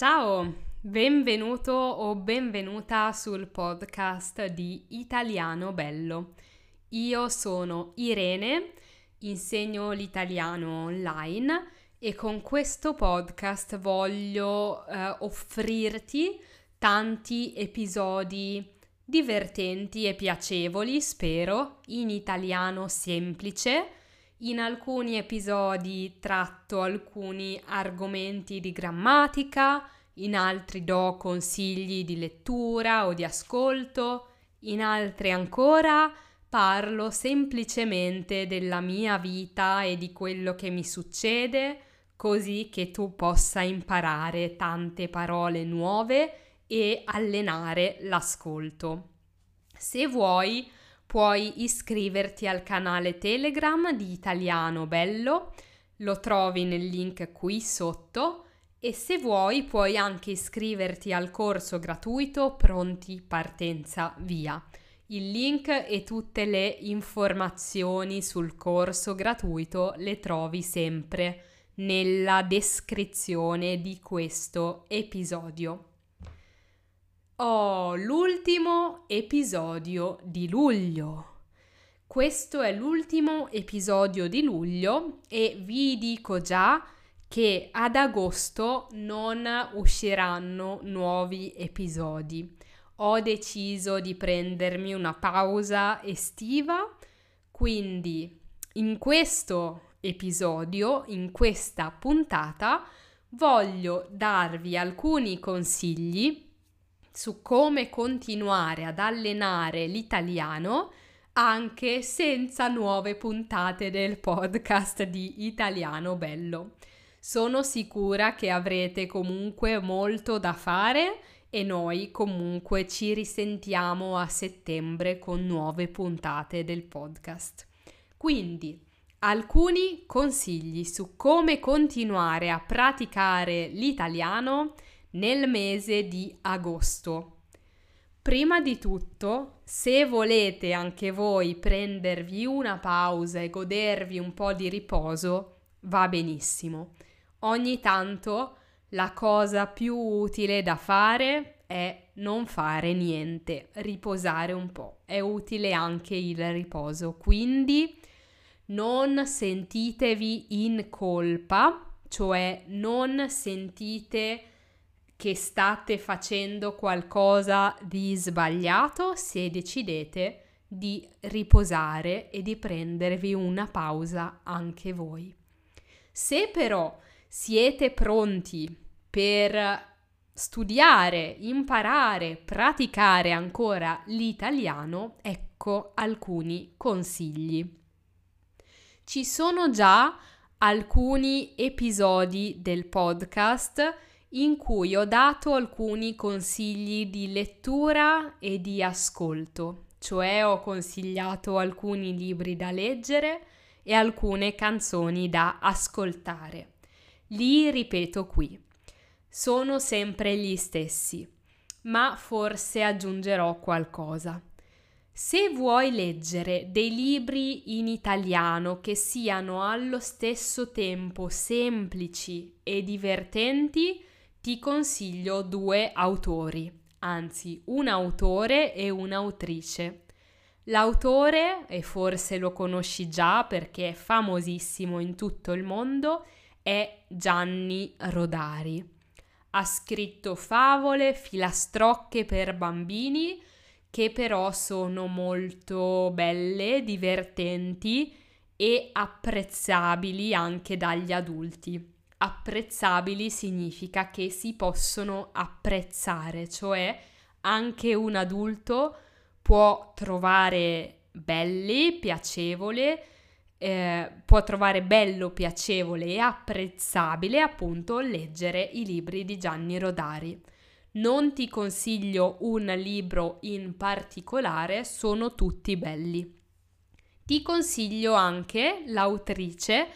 Ciao, benvenuto o benvenuta sul podcast di Italiano Bello. Io sono Irene, insegno l'italiano online e con questo podcast voglio eh, offrirti tanti episodi divertenti e piacevoli, spero, in italiano semplice. In alcuni episodi tratto alcuni argomenti di grammatica, in altri do consigli di lettura o di ascolto, in altri ancora parlo semplicemente della mia vita e di quello che mi succede, così che tu possa imparare tante parole nuove e allenare l'ascolto. Se vuoi, puoi iscriverti al canale Telegram di Italiano Bello, lo trovi nel link qui sotto e se vuoi puoi anche iscriverti al corso gratuito Pronti Partenza Via. Il link e tutte le informazioni sul corso gratuito le trovi sempre nella descrizione di questo episodio. Oh, l'ultimo episodio di luglio. Questo è l'ultimo episodio di luglio e vi dico già che ad agosto non usciranno nuovi episodi. Ho deciso di prendermi una pausa estiva, quindi in questo episodio, in questa puntata, voglio darvi alcuni consigli su come continuare ad allenare l'italiano anche senza nuove puntate del podcast di Italiano Bello. Sono sicura che avrete comunque molto da fare e noi comunque ci risentiamo a settembre con nuove puntate del podcast. Quindi, alcuni consigli su come continuare a praticare l'italiano nel mese di agosto. Prima di tutto, se volete anche voi prendervi una pausa e godervi un po' di riposo, va benissimo. Ogni tanto la cosa più utile da fare è non fare niente, riposare un po'. È utile anche il riposo, quindi non sentitevi in colpa, cioè non sentite che state facendo qualcosa di sbagliato se decidete di riposare e di prendervi una pausa anche voi. Se però siete pronti per studiare, imparare, praticare ancora l'italiano, ecco alcuni consigli. Ci sono già alcuni episodi del podcast in cui ho dato alcuni consigli di lettura e di ascolto, cioè ho consigliato alcuni libri da leggere e alcune canzoni da ascoltare. Li ripeto qui. Sono sempre gli stessi, ma forse aggiungerò qualcosa. Se vuoi leggere dei libri in italiano che siano allo stesso tempo semplici e divertenti, ti consiglio due autori, anzi un autore e un'autrice. L'autore, e forse lo conosci già perché è famosissimo in tutto il mondo, è Gianni Rodari. Ha scritto favole, filastrocche per bambini, che però sono molto belle, divertenti e apprezzabili anche dagli adulti apprezzabili significa che si possono apprezzare, cioè anche un adulto può trovare belli, piacevole, eh, può trovare bello, piacevole e apprezzabile appunto leggere i libri di Gianni Rodari. Non ti consiglio un libro in particolare, sono tutti belli. Ti consiglio anche l'autrice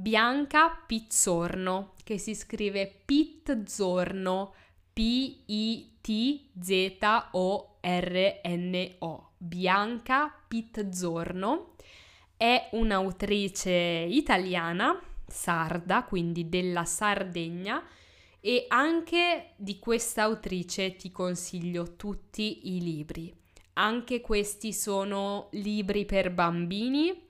Bianca Pizzorno, che si scrive Pizzorno, P-I-T-Z-O-R-N-O. Bianca Pizzorno è un'autrice italiana, sarda, quindi della Sardegna, e anche di questa autrice ti consiglio tutti i libri. Anche questi sono libri per bambini,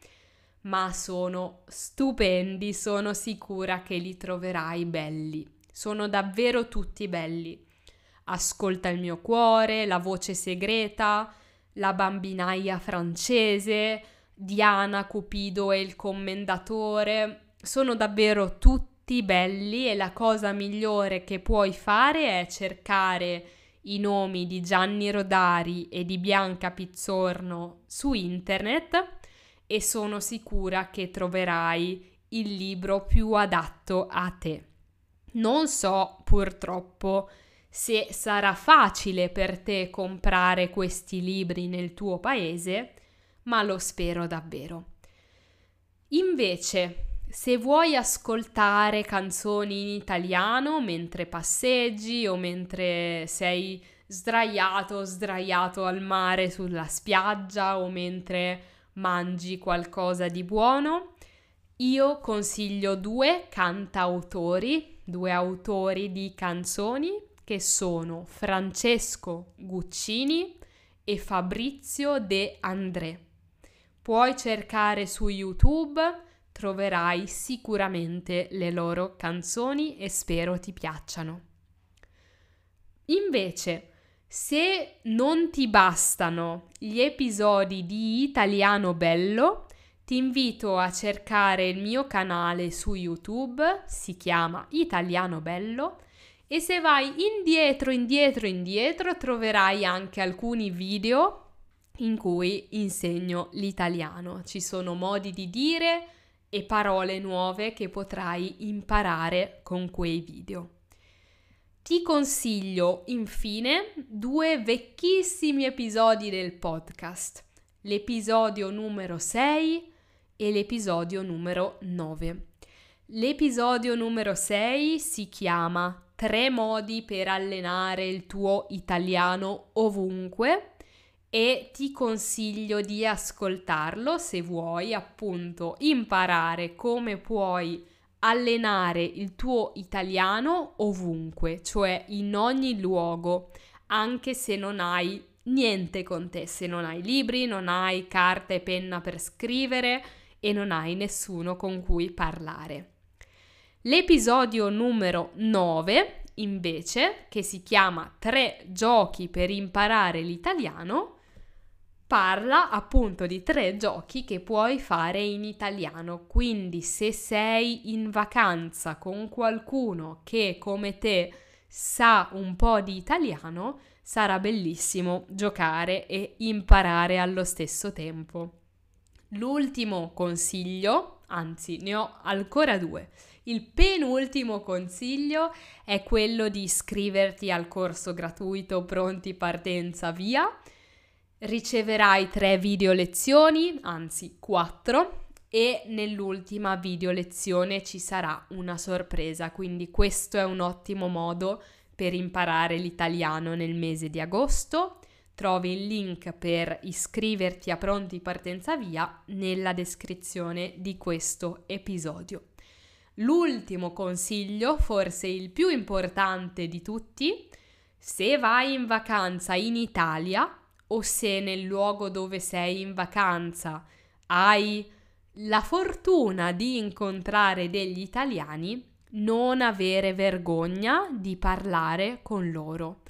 ma sono stupendi, sono sicura che li troverai belli. Sono davvero tutti belli. Ascolta il mio cuore, La voce segreta, La bambinaia francese, Diana, Cupido e il commendatore. Sono davvero tutti belli e la cosa migliore che puoi fare è cercare i nomi di Gianni Rodari e di Bianca Pizzorno su internet e sono sicura che troverai il libro più adatto a te. Non so purtroppo se sarà facile per te comprare questi libri nel tuo paese, ma lo spero davvero. Invece, se vuoi ascoltare canzoni in italiano mentre passeggi o mentre sei sdraiato sdraiato al mare sulla spiaggia o mentre mangi qualcosa di buono, io consiglio due cantautori, due autori di canzoni che sono Francesco Guccini e Fabrizio De André. Puoi cercare su YouTube, troverai sicuramente le loro canzoni e spero ti piacciono. Invece, se non ti bastano gli episodi di Italiano Bello, ti invito a cercare il mio canale su YouTube, si chiama Italiano Bello, e se vai indietro, indietro, indietro, troverai anche alcuni video in cui insegno l'italiano. Ci sono modi di dire e parole nuove che potrai imparare con quei video. Ti consiglio infine due vecchissimi episodi del podcast, l'episodio numero 6 e l'episodio numero 9. L'episodio numero 6 si chiama Tre modi per allenare il tuo italiano ovunque e ti consiglio di ascoltarlo se vuoi appunto imparare come puoi allenare il tuo italiano ovunque, cioè in ogni luogo, anche se non hai niente con te, se non hai libri, non hai carta e penna per scrivere e non hai nessuno con cui parlare. L'episodio numero 9, invece, che si chiama Tre giochi per imparare l'italiano, parla appunto di tre giochi che puoi fare in italiano. Quindi se sei in vacanza con qualcuno che come te sa un po' di italiano, sarà bellissimo giocare e imparare allo stesso tempo. L'ultimo consiglio, anzi ne ho ancora due. Il penultimo consiglio è quello di iscriverti al corso gratuito Pronti Partenza Via. Riceverai tre video lezioni, anzi quattro, e nell'ultima video lezione ci sarà una sorpresa, quindi questo è un ottimo modo per imparare l'italiano nel mese di agosto Trovi il link per iscriverti a Pronti Partenza Via nella descrizione di questo episodio. L'ultimo consiglio, forse il più importante di tutti, se vai in vacanza in Italia o se nel luogo dove sei in vacanza hai la fortuna di incontrare degli italiani, non avere vergogna di parlare con loro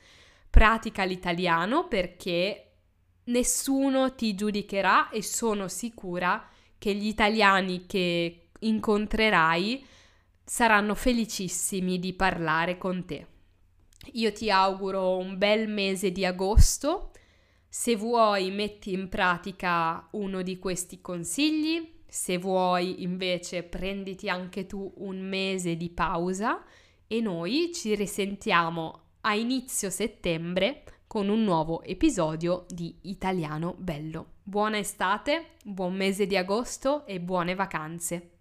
pratica l'italiano perché nessuno ti giudicherà e sono sicura che gli italiani che incontrerai saranno felicissimi di parlare con te. Io ti auguro un bel mese di agosto. Se vuoi metti in pratica uno di questi consigli, se vuoi invece prenditi anche tu un mese di pausa e noi ci risentiamo a inizio settembre con un nuovo episodio di Italiano Bello. Buona estate, buon mese di agosto e buone vacanze!